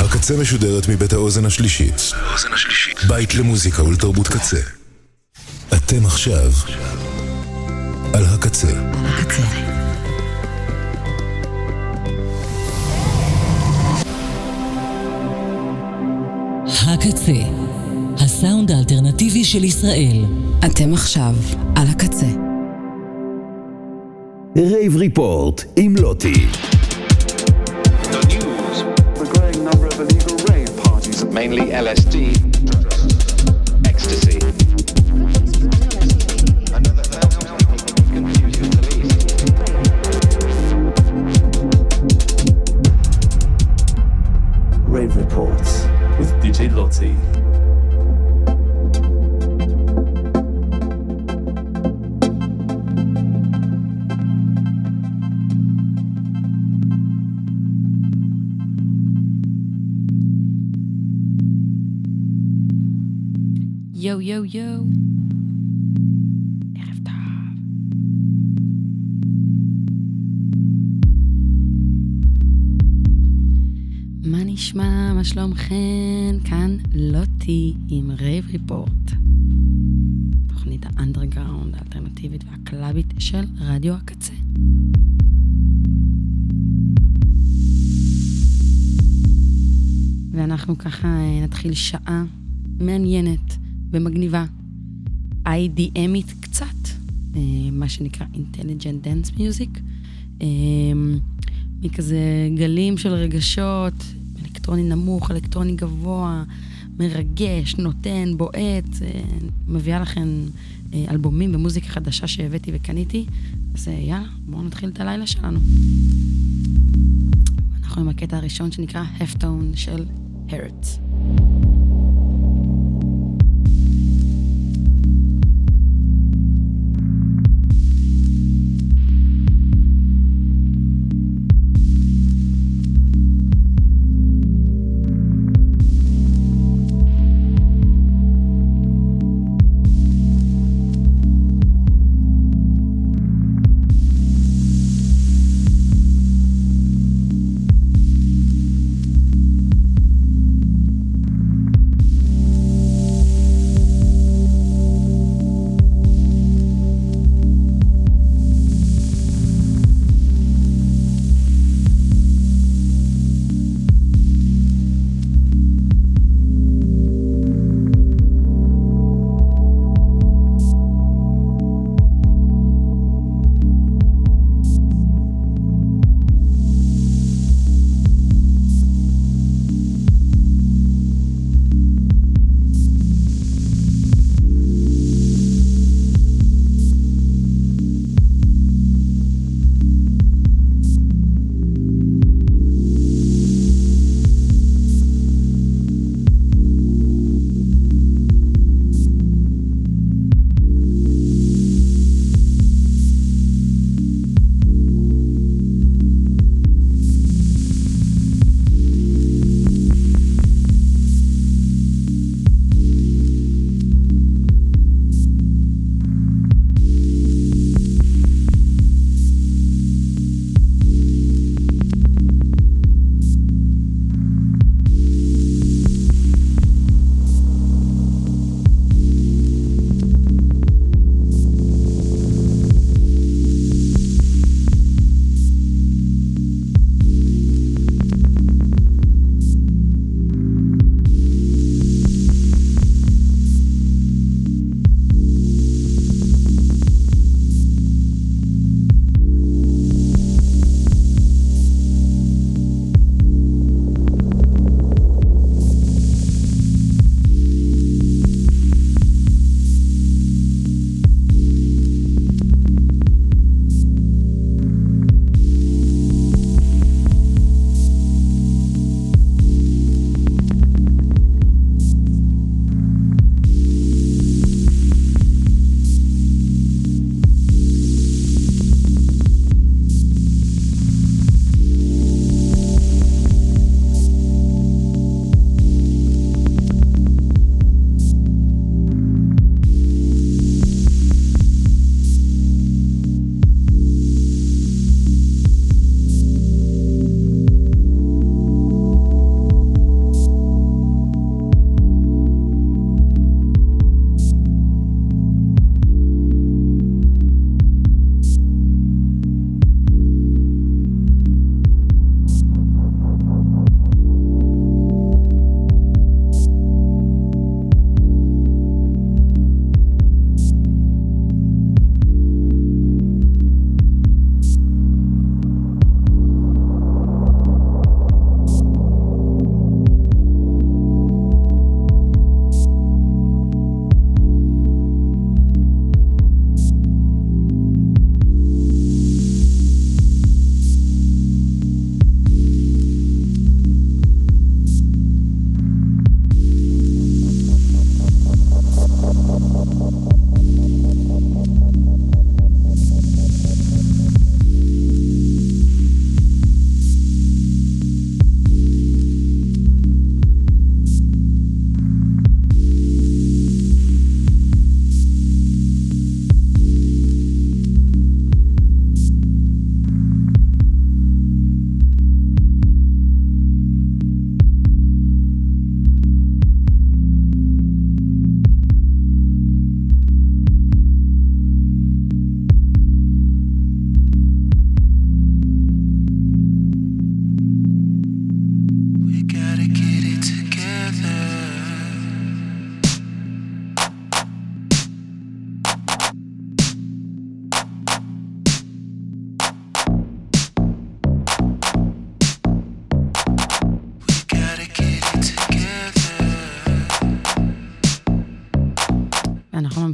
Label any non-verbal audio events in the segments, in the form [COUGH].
הקצה משודרת מבית האוזן השלישית. בית למוזיקה ולתרבות קצה. אתם עכשיו על הקצה. הקצה. הקצה, הסאונד האלטרנטיבי של ישראל. אתם עכשיו על הקצה. Rave Report עם לוטי. Mainly LSD, ecstasy. Rave Reports with DJ Lottie. יואו יואו יואו. ערב טוב. מה נשמע, מה שלומכן? כאן לוטי עם Rave Report. תוכנית האנדרגראונד האלטרנטיבית והקלאבית של רדיו הקצה. ואנחנו ככה אה, נתחיל שעה מעניינת ומגניבה. IDMית קצת, אה, מה שנקרא Intelligent Dance Music, אה, מכזה גלים של רגשות, אלקטרוני נמוך, אלקטרוני גבוה, מרגש, נותן, בועט, אה, מביאה לכם אלבומים ומוזיקה חדשה שהבאתי וקניתי, אז יאללה, בואו נתחיל את הלילה שלנו. אנחנו עם הקטע הראשון שנקרא הפטון של הרץ.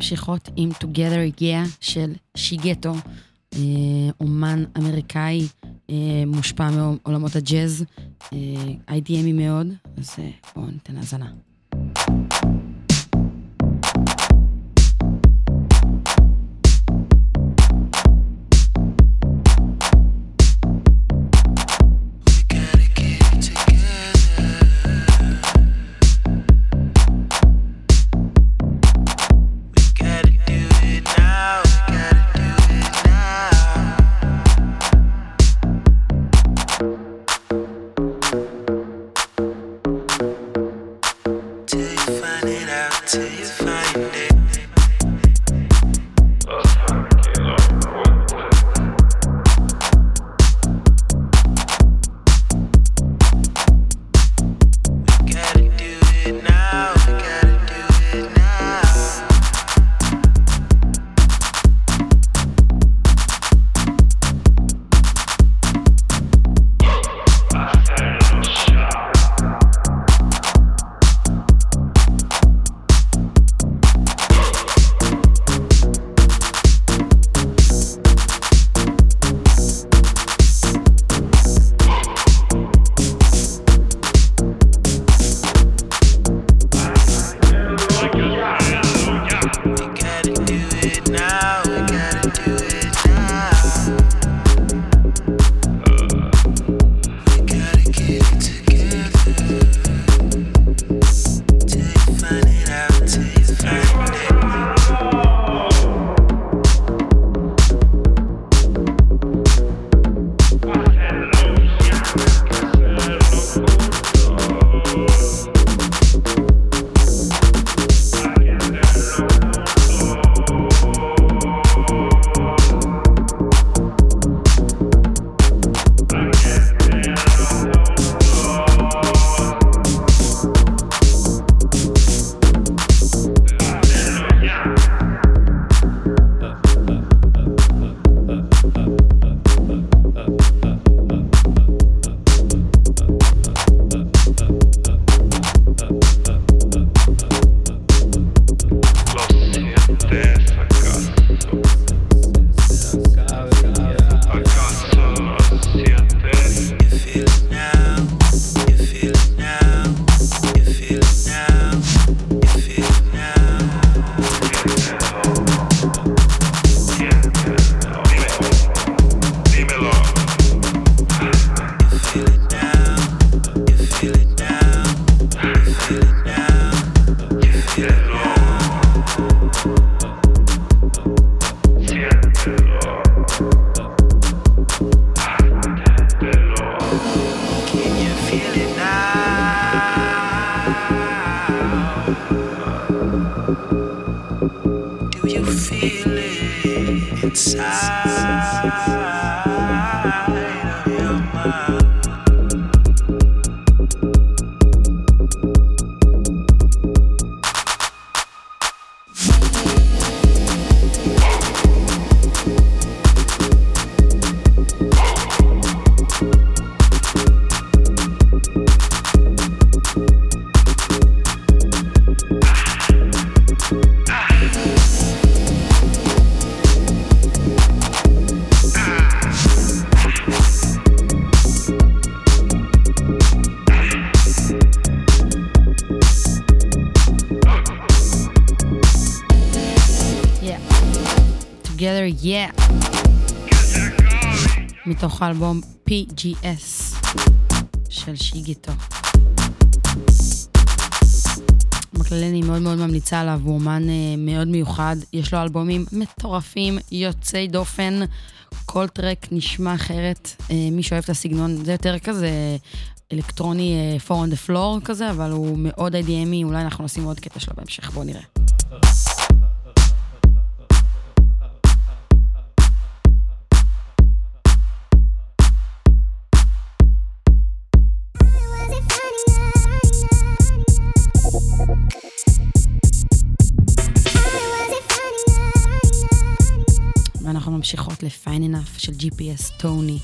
ממשיכות עם Together Yeah של שיגטו, אה, אומן אמריקאי אה, מושפע מעולמות הג'אז, אה, IDMי מאוד, אז בואו ניתן האזנה. safe. Yeah. מתוך האלבום PGS של שיגיטו. בכללי אני מאוד מאוד ממליצה עליו, הוא אומן אה, מאוד מיוחד, יש לו אלבומים מטורפים, יוצאי דופן, כל טרק נשמע אחרת. אה, מי שאוהב את הסגנון, זה יותר כזה אלקטרוני אה, 4 on the floor כזה, אבל הוא מאוד IDMי, אולי אנחנו נשים עוד קטע שלו בהמשך, בואו נראה. ממשיכות ל-Fine Enough של GPS טוני.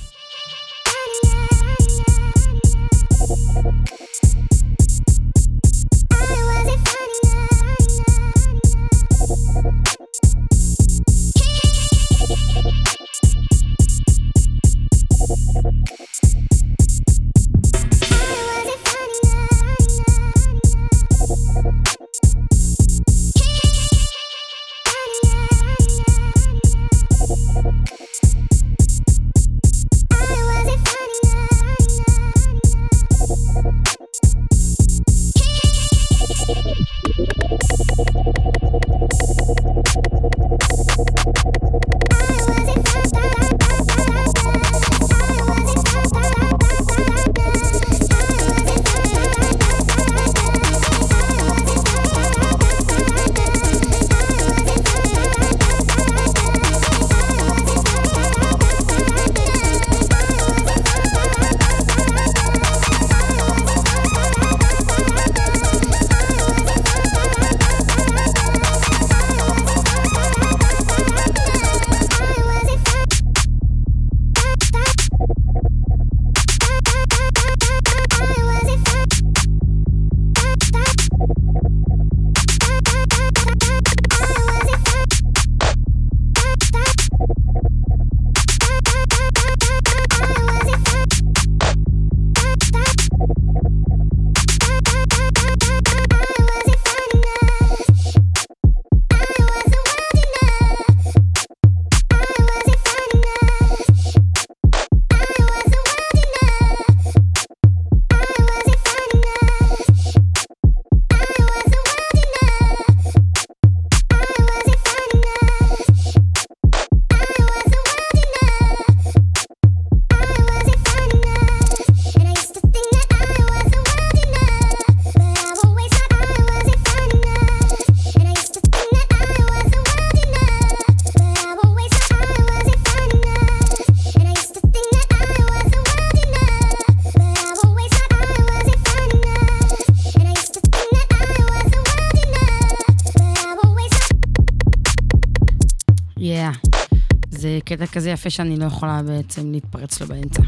קטע כזה יפה שאני לא יכולה בעצם להתפרץ לו באמצע.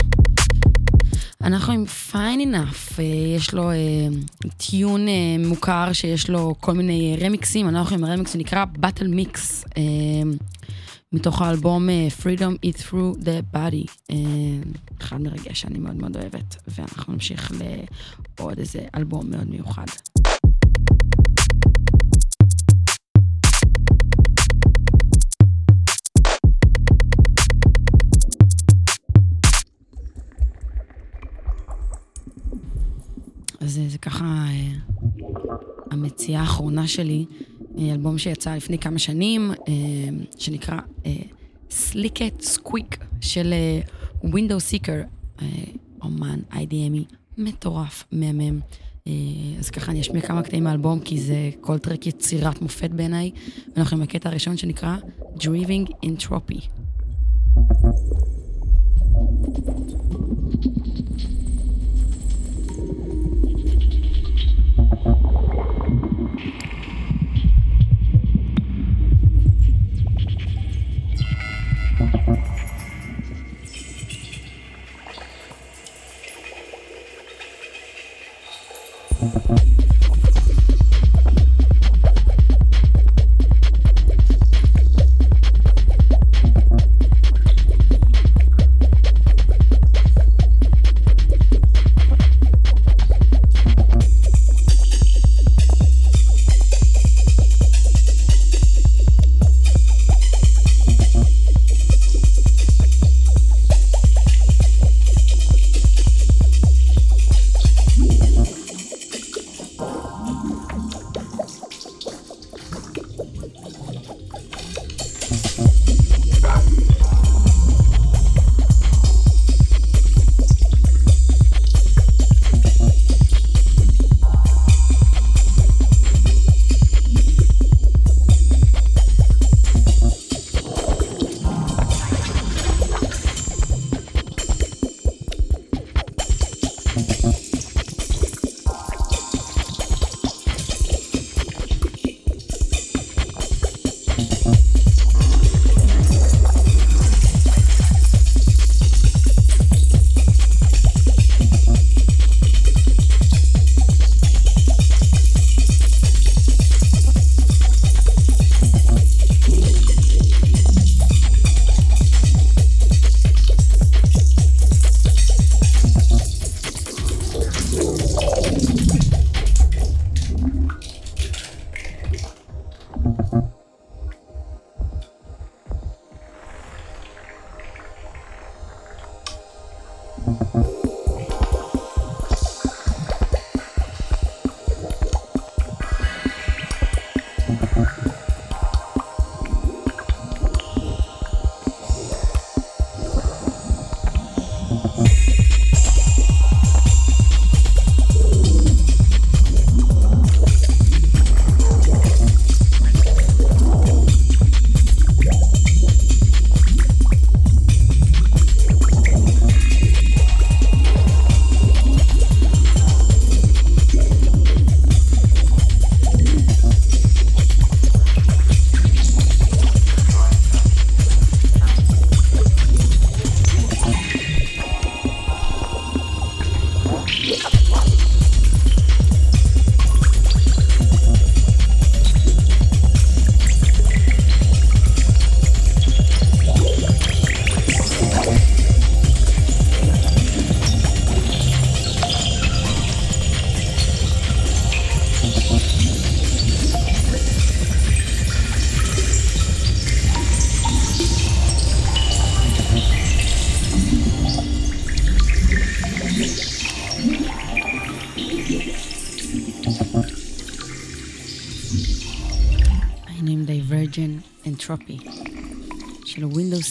אנחנו עם Fine Enough, אה, יש לו אה, טיון אה, מוכר שיש לו כל מיני רמיקסים, אנחנו עם הרמיקס שנקרא Battle Mix, מתוך האלבום Freedom Eat Through the Body, אחד מרגש שאני מאוד מאוד אוהבת, ואנחנו נמשיך לעוד איזה אלבום מאוד מיוחד. אז אה, זה ככה אה, המציאה האחרונה שלי, אה, אלבום שיצא לפני כמה שנים, שנקרא סליקט סקוויק של Seeker, אה, אומן IDMי מטורף, מהמם. אז ככה אני אשמיע כמה קטעים מהאלבום, כי זה כל טרק יצירת מופת בעיניי. ואנחנו עם הקטע הראשון שנקרא Driving Entropy.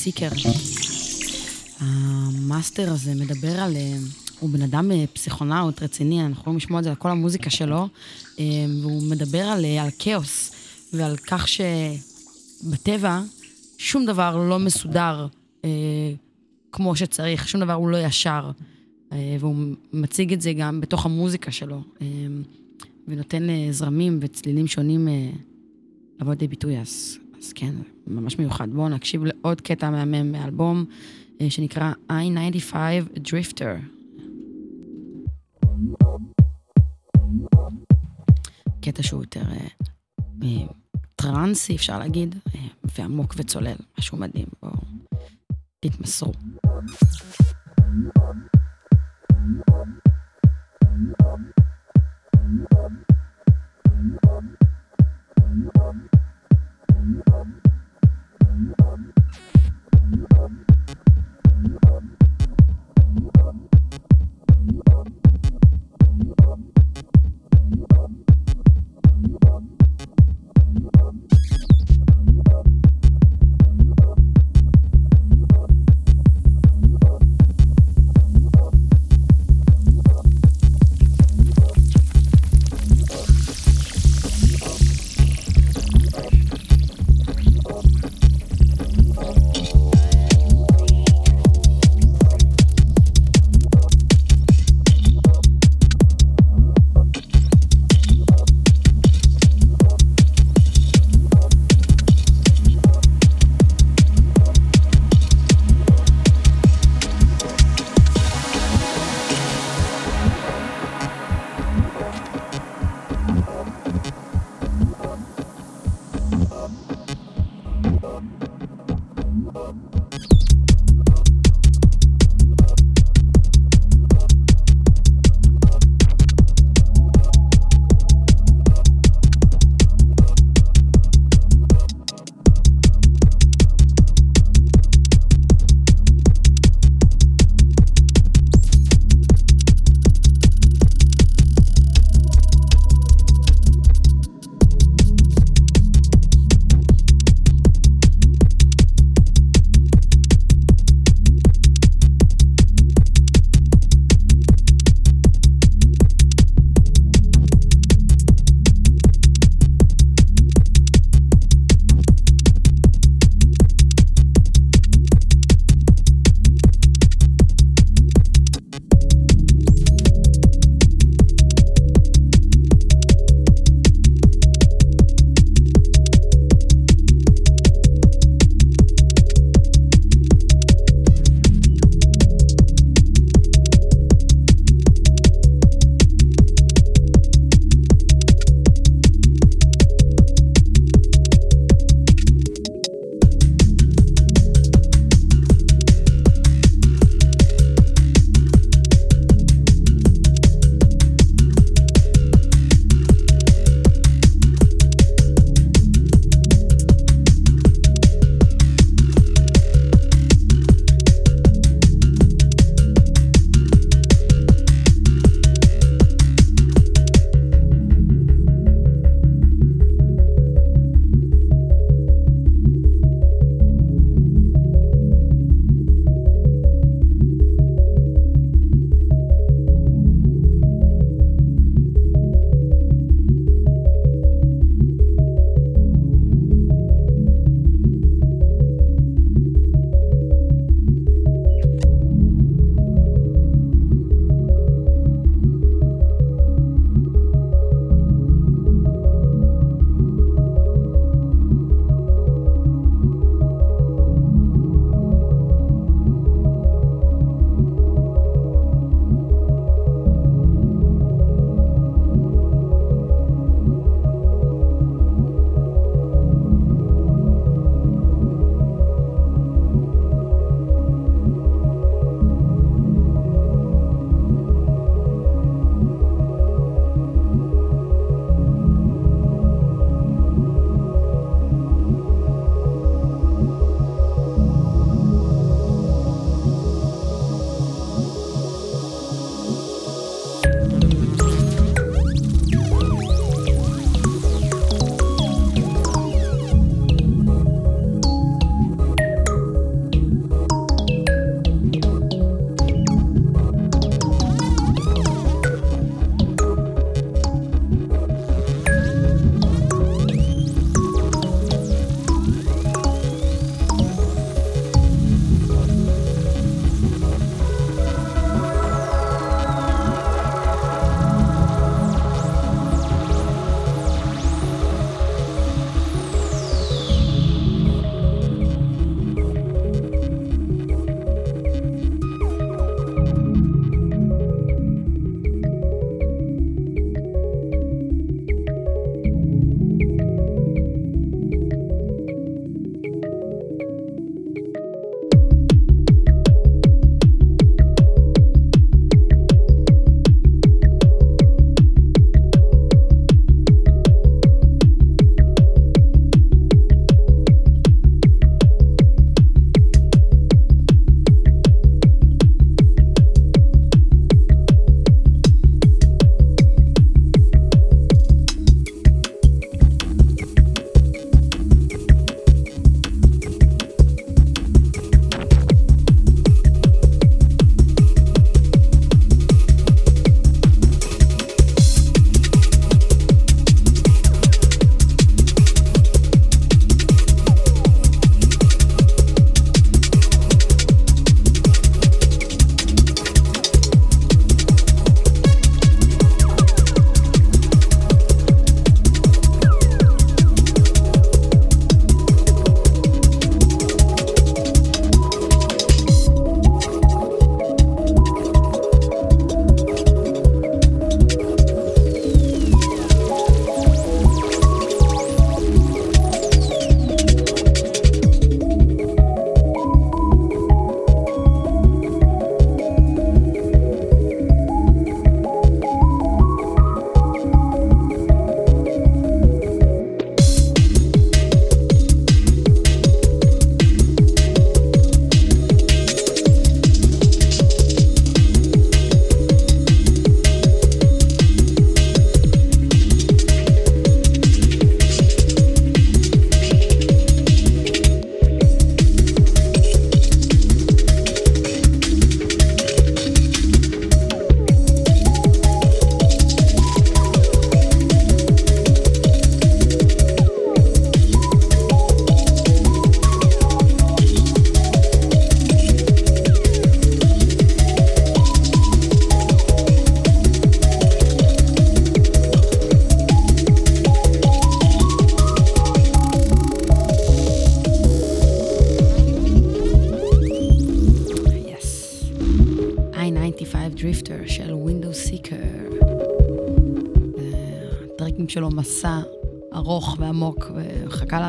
Seeker. המאסטר הזה מדבר על... אה, הוא בן אדם אה, פסיכונאוט רציני, אנחנו יכולים לשמוע את זה על כל המוזיקה שלו, אה, והוא מדבר על, על כאוס ועל כך שבטבע שום דבר לא מסודר כמו שצריך, שום דבר הוא לא ישר. והוא מציג את זה גם בתוך המוזיקה שלו, ונותן זרמים וצלילים שונים לבוא לידי ביטוי, אז, אז כן, ממש מיוחד. בואו נקשיב לעוד קטע מהמם מאלבום אה, שנקרא I-95 Drifter. קטע שהוא יותר אה, אה, טרנסי, אפשר להגיד, ועמוק וצולל, משהו מדהים, בואו תתמסרו. Thank you. Uh...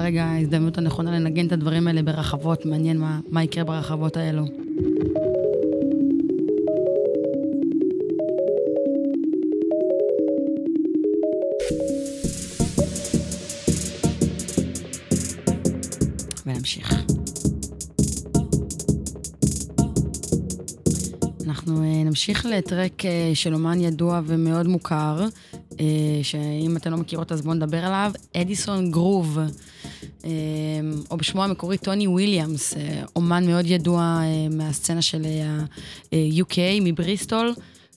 לרגע ההזדמנות הנכונה לנגן את הדברים האלה ברחבות, מעניין מה, מה יקרה ברחבות האלו. ונמשיך. אנחנו אה, נמשיך לטרק אה, של אומן ידוע ומאוד מוכר, אה, שאם אתם לא מכירות אז בואו נדבר עליו, Addison Groove, או בשמו המקורי Tony Williams, אה, אומן מאוד ידוע אה, מהסצנה של ה-UK, מבריסטול.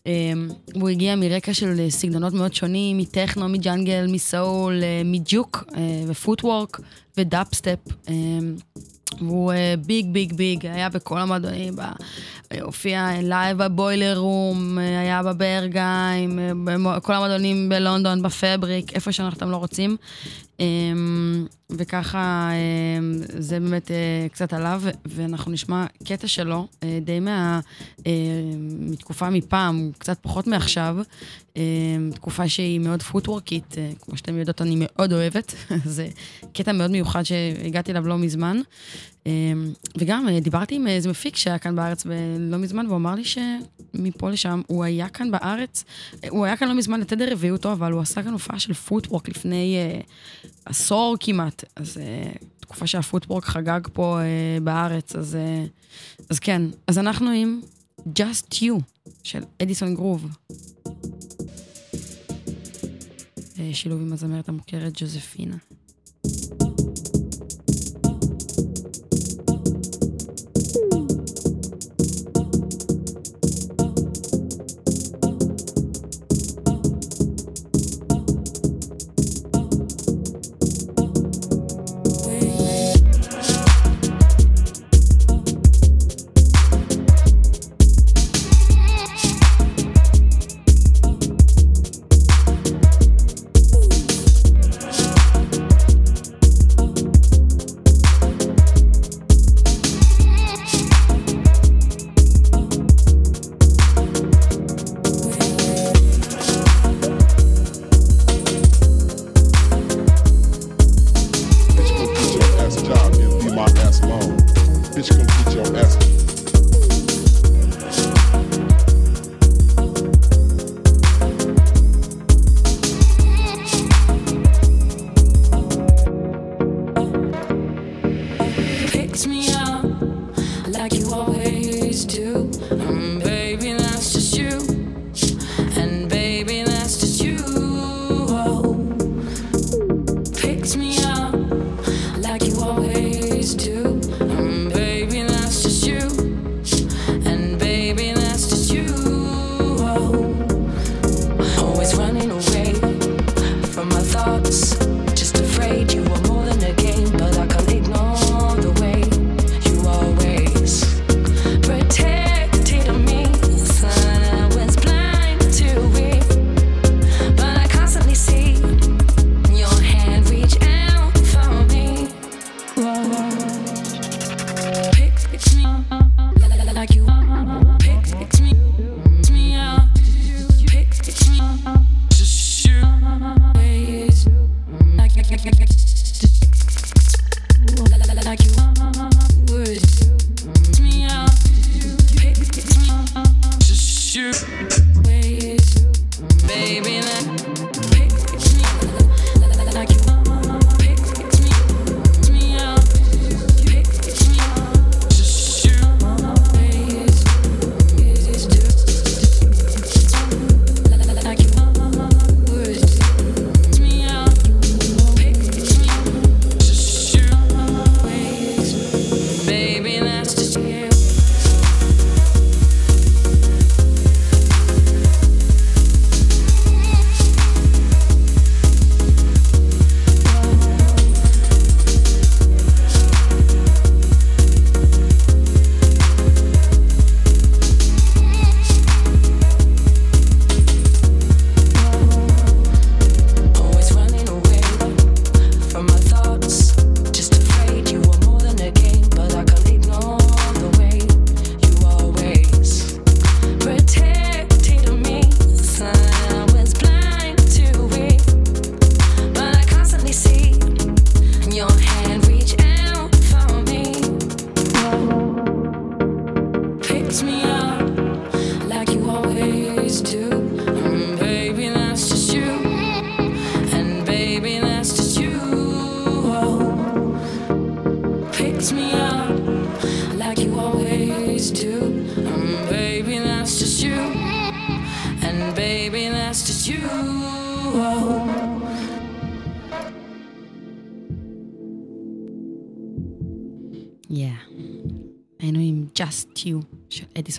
אה, והוא הגיע מרקע של אה, סגנונות מאוד שונים, מטכנו, מ jungle, מ soul, אה, מג'וק אה, ו footwork ו dubstep. אה, והוא אה, big big big, היה בכל המועדונים, אה, הופיע live ב Boiler Room, היה ב Berghain, בכל המועדונים בלונדון, בפבריק, איפה שאנחנו לא רוצים. אמ, וככה אמ, זה באמת אה, קצת עליו, ואנחנו נשמע קטע שלו, אה, די מה... אה, מתקופה מפעם, קצת פחות מעכשיו, אה, תקופה שהיא מאוד פוטוורקית, כמו שאתם יודעות, אני מאוד אוהבת, [LAUGHS] זה קטע מאוד מיוחד שהגעתי אליו לא מזמן. אה, וגם אה, דיברתי עם איזה מפיק שהיה כאן בארץ לא מזמן, והוא אמר לי שמפה לשם, הוא היה כאן בארץ, אה, הוא היה כאן לא מזמן, לתדר הביאו אותו, אבל הוא עשה כאן הופעה של פוטוורק לפני אה, עשור כמעט. אז אה, תקופה שהפוטוורק חגג פה אה, בארץ, אז, אה, אז כן. אז אנחנו עם Just You של אדיסון גרוב. אה, שילוב עם הזמרת המוכרת ג'וזפינה.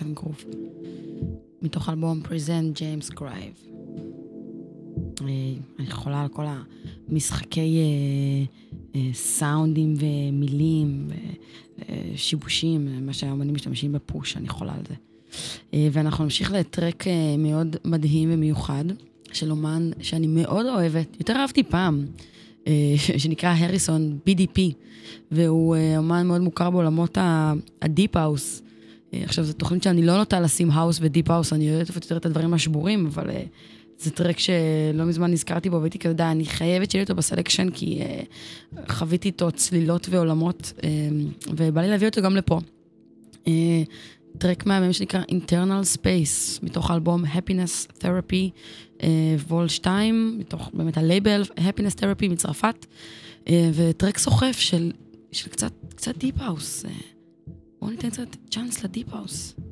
Addison Groove. מתוך אלבום Presents James Grieve. אני יכולה על כל המשחקי אה, אה, סאונדים ומילים ושיבושים, מה שהאמנים משתמשים בפוש, אני יכולה על זה. אה, ואנחנו נמשיך ל track אה, מאוד מדהים ומיוחד של אומן שאני מאוד אוהבת, יותר אהבתי פעם, אה, [LAUGHS] שנקרא Harrison BDP, והוא אה, אומן מאוד מוכר בעולמות ה- ה deep house. אה, עכשיו, זו תוכנית שאני לא נוטה לשים house ו deep house, אני אוהבת יותר את הדברים השבורים, אבל אה, זה track שלא מזמן נזכרתי בו, והייתי כזה, אני חייבת שיהיה אותו ב selection, כי אה, חוויתי איתו צלילות ועולמות, אה, ובא לי להביא אותו גם לפה. אה, track מהמם שנקרא internal space, מתוך האלבום happiness therapy, אה, Vol 2, מתוך באמת הלייבל happiness therapy מצרפת, אה, ו track סוחף של, של קצת, קצת deep house. אה, בואו ניתן קצת צ'אנס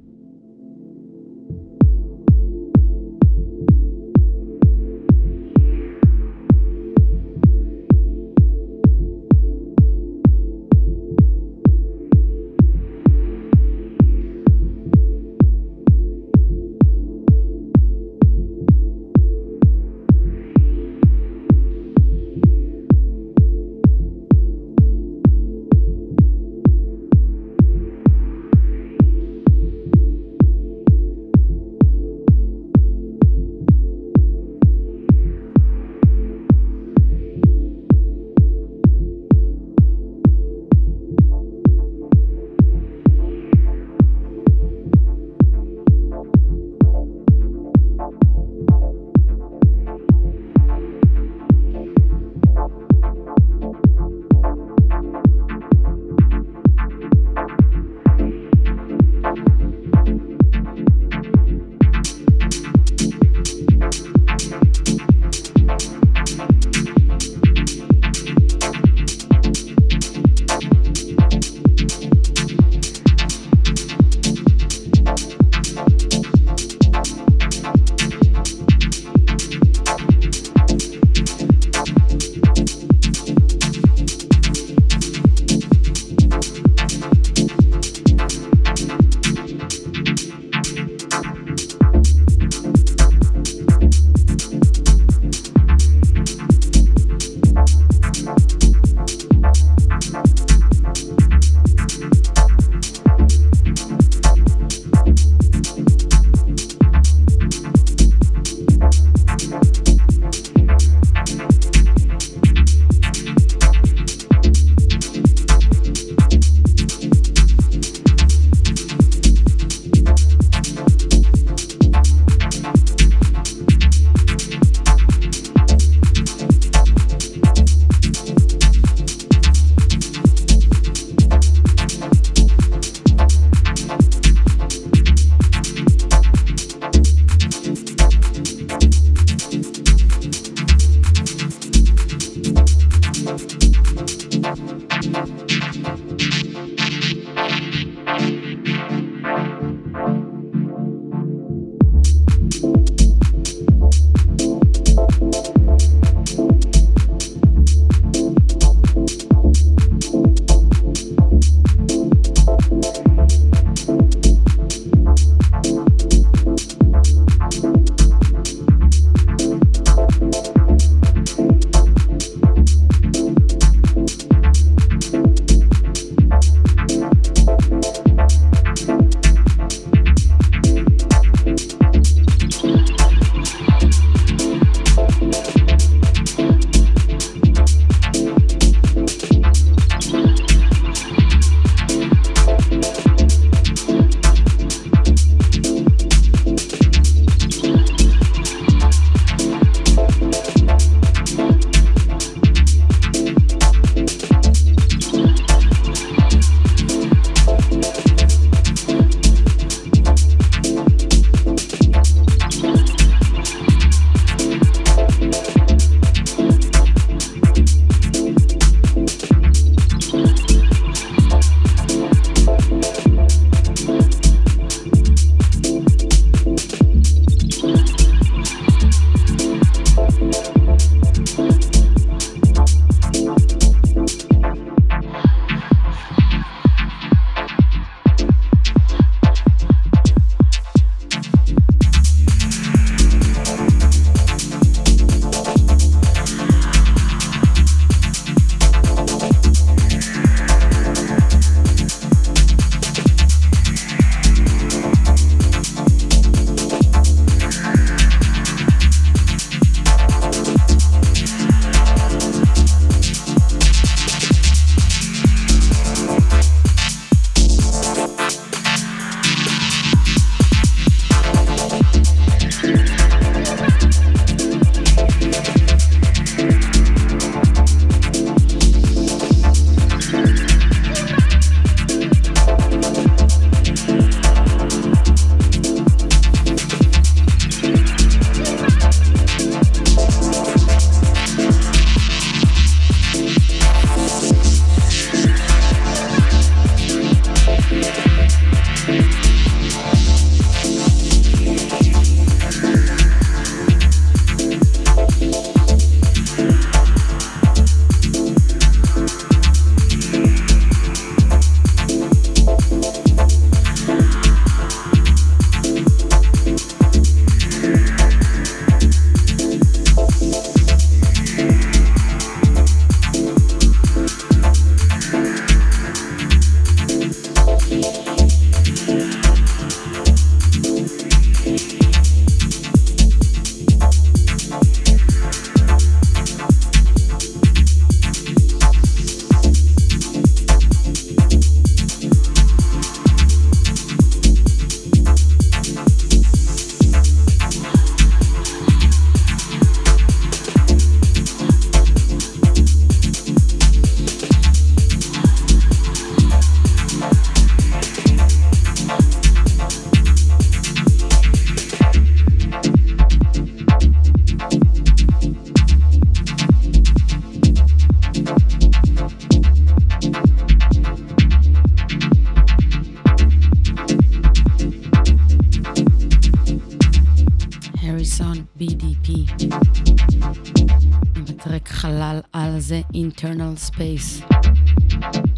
זה internal space.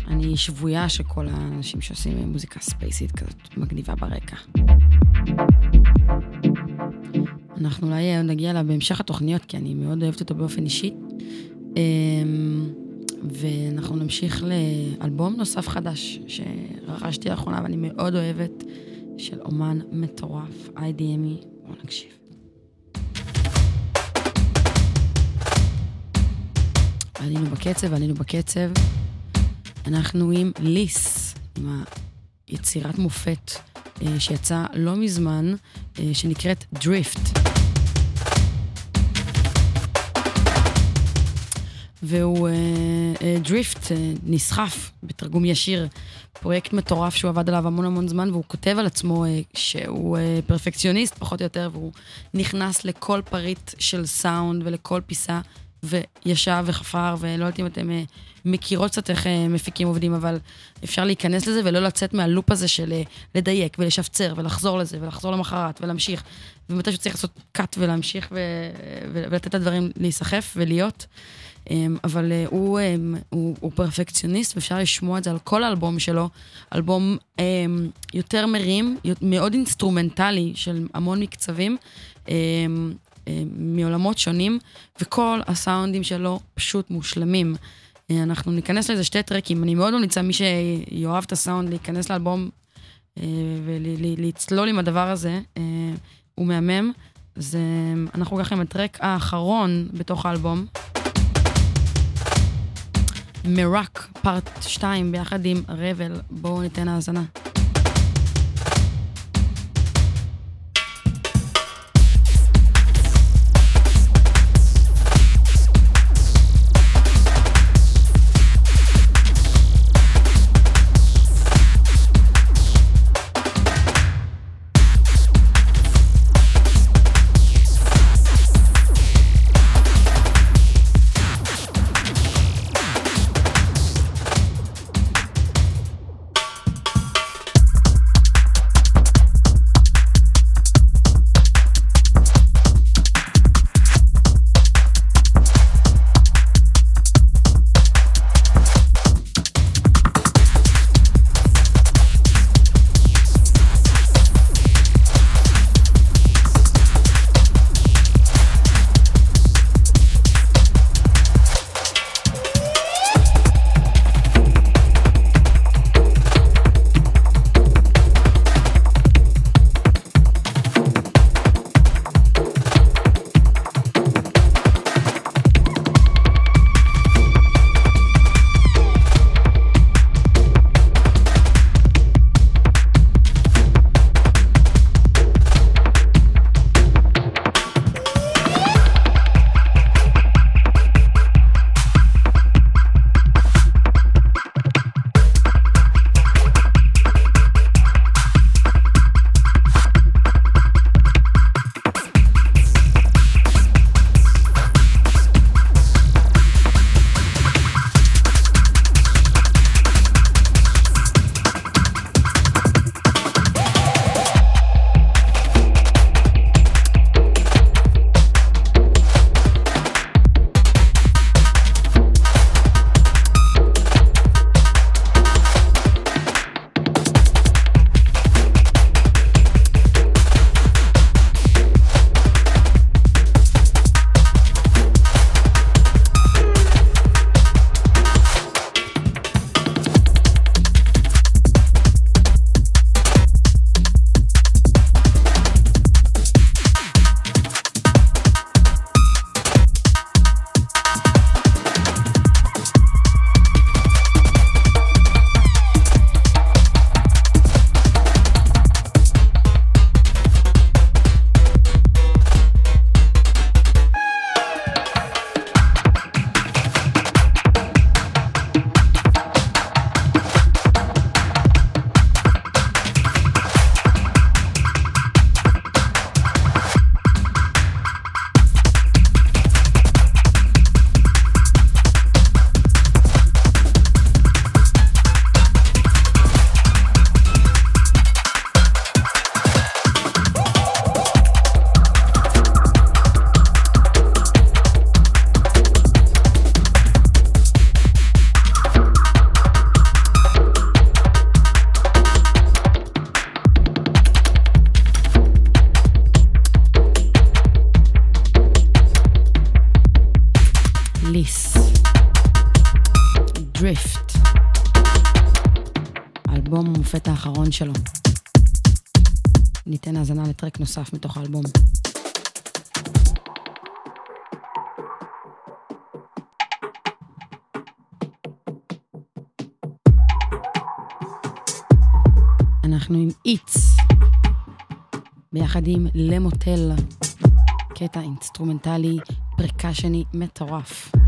אני שבויה של כל האנשים שעושים מוזיקה ספייסית כזאת מגניבה ברקע. אנחנו אולי נגיע אליו בהמשך התוכניות, כי אני מאוד אוהבת אותו באופן אישי. אמ, ואנחנו נמשיך לאלבום נוסף חדש שרכשתי לאחרונה ואני מאוד אוהבת, של אומן מטורף, IDME, בואו נקשיב. עלינו בקצב, עלינו בקצב. אנחנו עם ליס, עם היצירת מופת אה, שיצאה לא מזמן, אה, שנקראת דריפט. והוא אה, אה, דריפט, אה, נסחף, בתרגום ישיר, פרויקט מטורף שהוא עבד עליו המון המון זמן, והוא כותב על עצמו אה, שהוא אה, פרפקציוניסט פחות או יותר, והוא נכנס לכל פריט של סאונד ולכל פיסה, וישב וחפר, ולא יודעת אם אתם אה, מכירות קצת איך אה, מפיקים עובדים, אבל אפשר להיכנס לזה ולא לצאת מהלופ הזה של אה, לדייק ולשפצר ולחזור לזה ולחזור למחרת ולהמשיך. ומתי שצריך לעשות קאט ולהמשיך ו... ולתת לדברים להיסחף ולהיות. אבל הוא, הוא, הוא פרפקציוניסט, ואפשר לשמוע את זה על כל האלבום שלו. אלבום יותר מרים, מאוד אינסטרומנטלי, של המון מקצבים, מעולמות שונים, וכל הסאונדים שלו פשוט מושלמים. אה, אנחנו ניכנס לזה שתי טרקים. אני מאוד ממליצה, מי שיאהב את הסאונד, להיכנס לאלבום אה, ולצלול עם הדבר הזה. הוא מהמם. זה, אנחנו ככה עם ה track האחרון בתוך האלבום. מראק, פארט 2, ביחד עם רבל. בואו ניתן האזנה. ליס. דריפט. האלבום המופת האחרון שלו. ניתן האזנה לטרק נוסף מתוך האלבום. אנחנו עם איטס, ביחד עם למוטל, קטע אינסטרומנטלי פרקשני מטורף.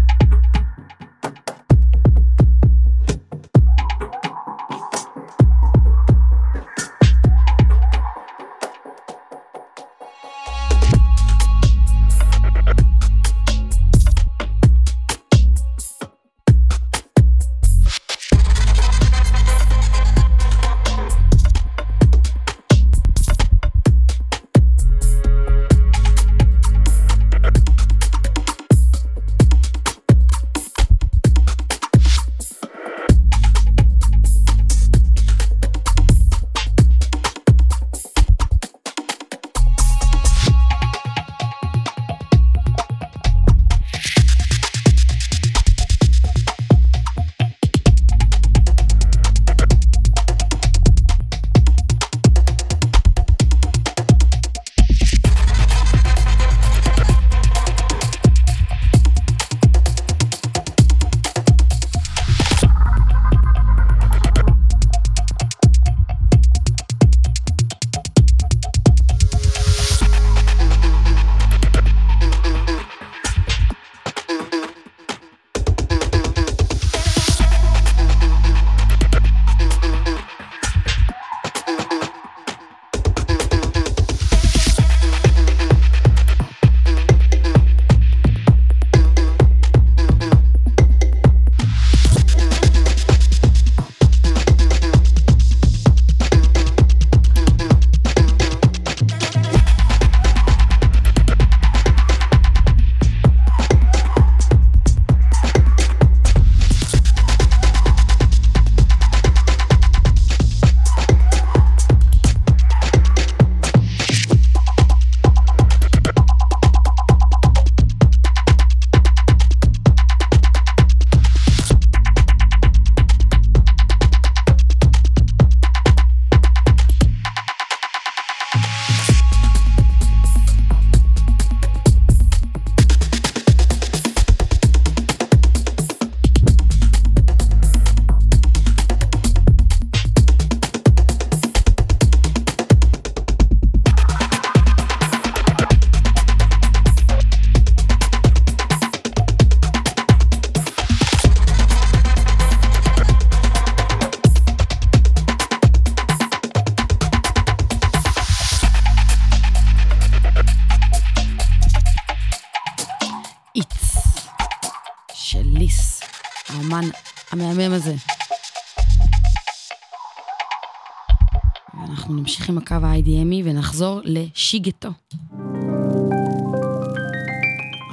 לשיגטו.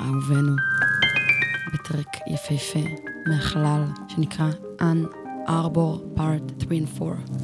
אהובנו, בטרק יפהפה מהחלל שנקרא An Arbor Part 3 and 4.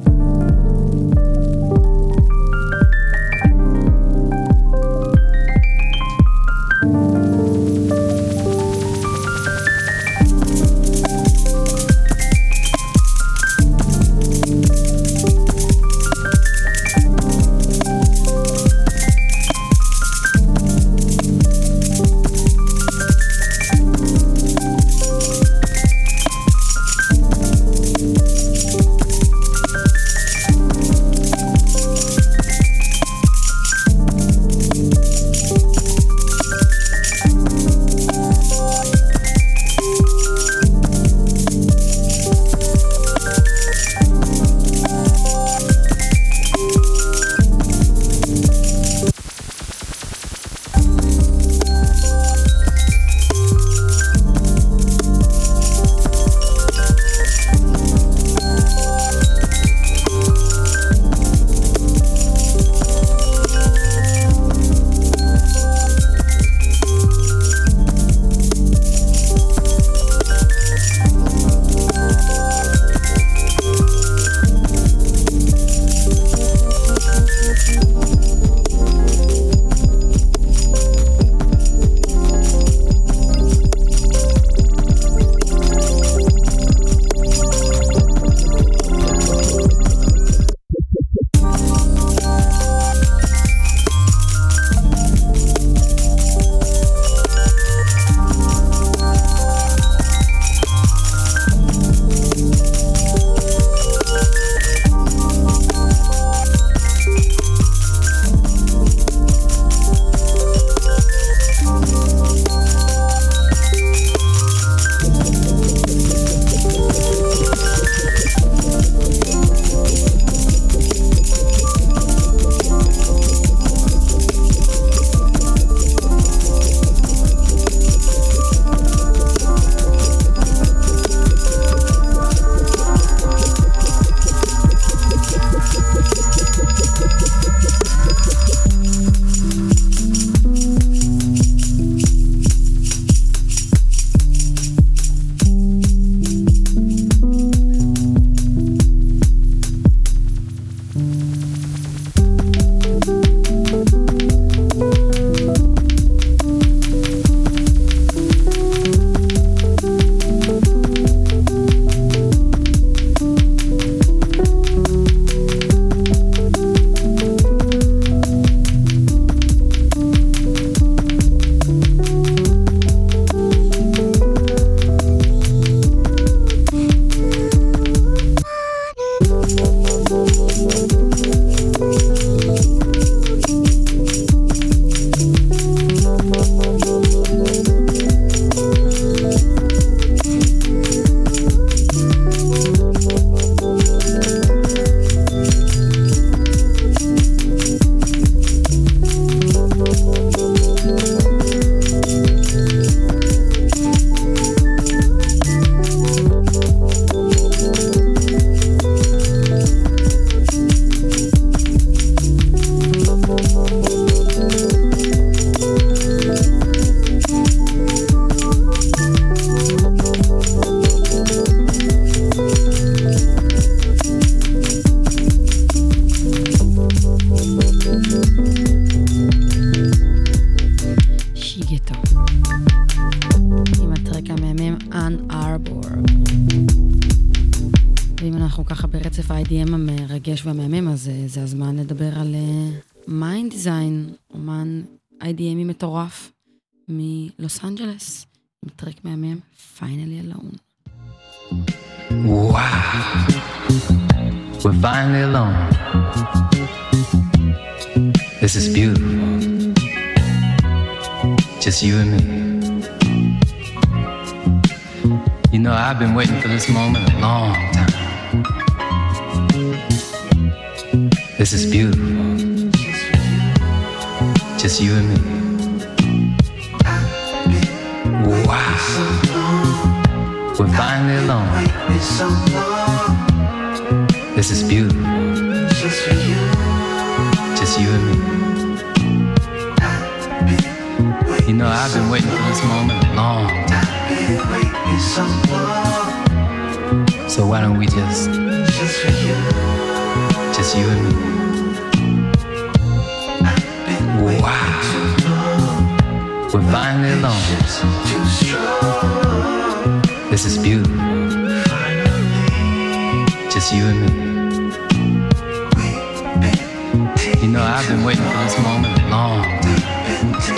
בשם Ann Arbor. ואם אנחנו ככה ברצף ה-IDM המרגש והמהמם, אז זה הזמן לדבר על אה, Mind Design, אומן IDM מטורף מלוס אנג'לס, עם טרק מהמם, Finally Alone. Wow, we're finally alone. This is beautiful. Just you and me. You know, I've been waiting for this moment a long time. This is beautiful. Just you and me. Wow. We're finally alone. This is beautiful. Just you and me. You know, I've been waiting for this moment a long time. So why don't we just, just you and me? Wow. We're finally alone. This is beautiful. Just you and me. You know, I've been waiting for this moment a long time.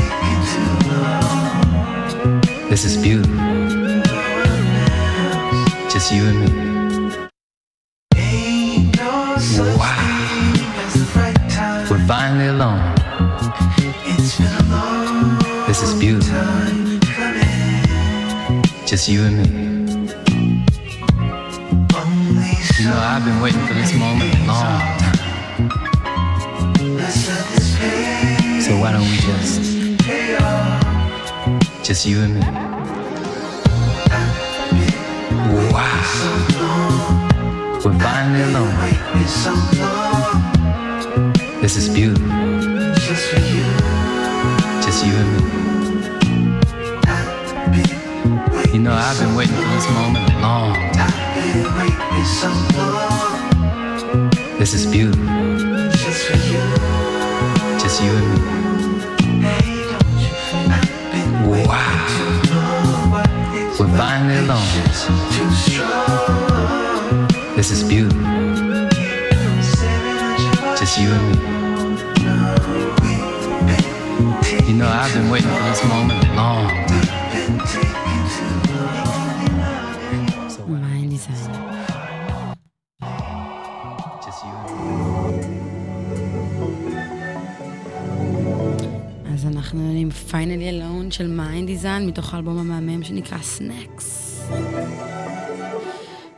This is beautiful. Just you and me. Wow. We're finally alone. This is beautiful. Just you and me. You know, I've been waiting for this moment a long time. So why don't we just, just you and me? Wow. We're finally alone. This is beautiful. Just you and me. You know, I've been waiting for this moment a long time. This is beautiful. Just you and me. We're finally alone. This is beautiful. Just you and me. You know, I've been waiting for this moment a long time. מיינד דיזיין. Just you and me. אז אנחנו עם פיינלי אלון של מיינד דיזיין, מתוך האלבום המהמם שנקרא סנקס.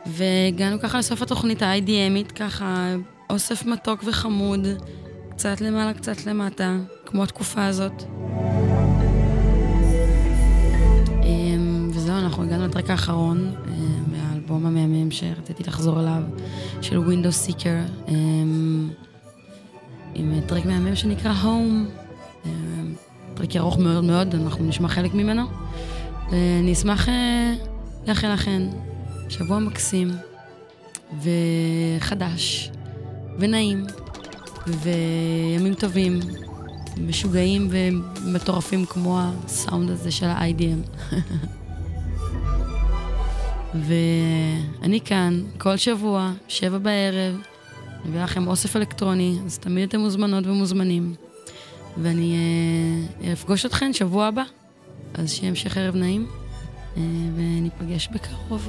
והגענו ככה לסוף התוכנית ה-IDMית, ככה אוסף מתוק וחמוד, קצת למעלה, קצת למטה, כמו התקופה הזאת. אמ, וזהו, אנחנו הגענו לטרק האחרון אמ, מהאלבום המהמם שרציתי לחזור אליו, של Windows Seeker, אמ, עם טרק מהמם שנקרא Home. טרק ארוך מאוד מאוד, אנחנו נשמע חלק ממנו. ואני אשמח אה, לאחל לכן שבוע מקסים וחדש ונעים וימים טובים, משוגעים ומטורפים כמו הסאונד הזה של ה-IDM. [LAUGHS] ואני כאן כל שבוע, שבע בערב, אני מביא לכם אוסף אלקטרוני, אז תמיד אתם מוזמנות ומוזמנים. ואני אה, אפגוש אתכן שבוע הבא. אז שיהיה המשך ערב נעים, אה, וניפגש בקרוב.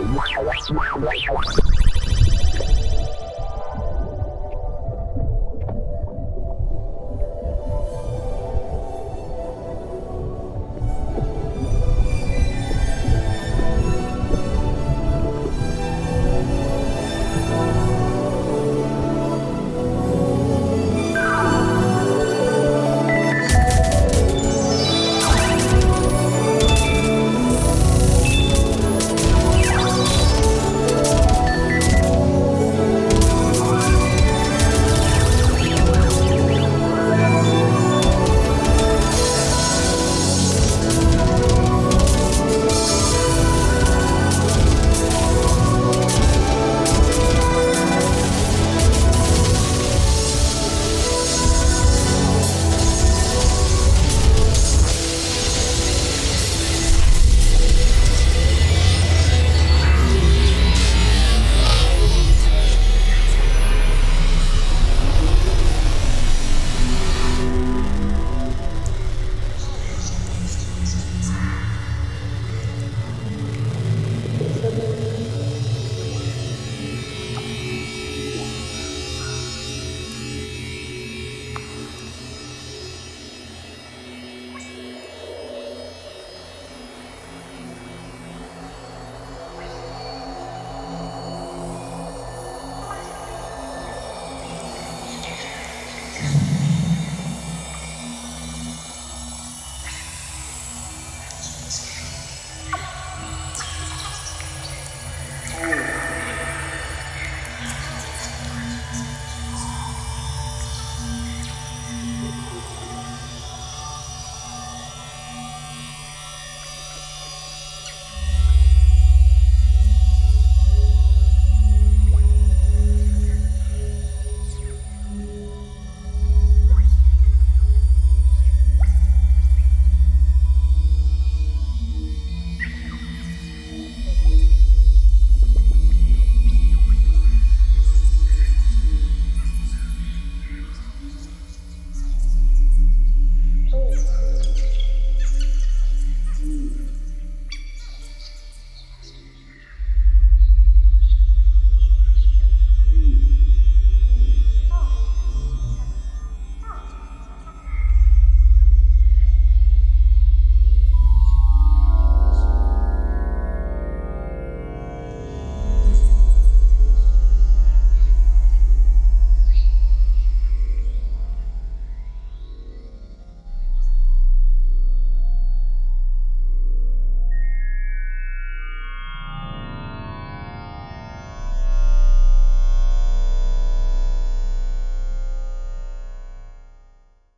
Wow, wow, wow.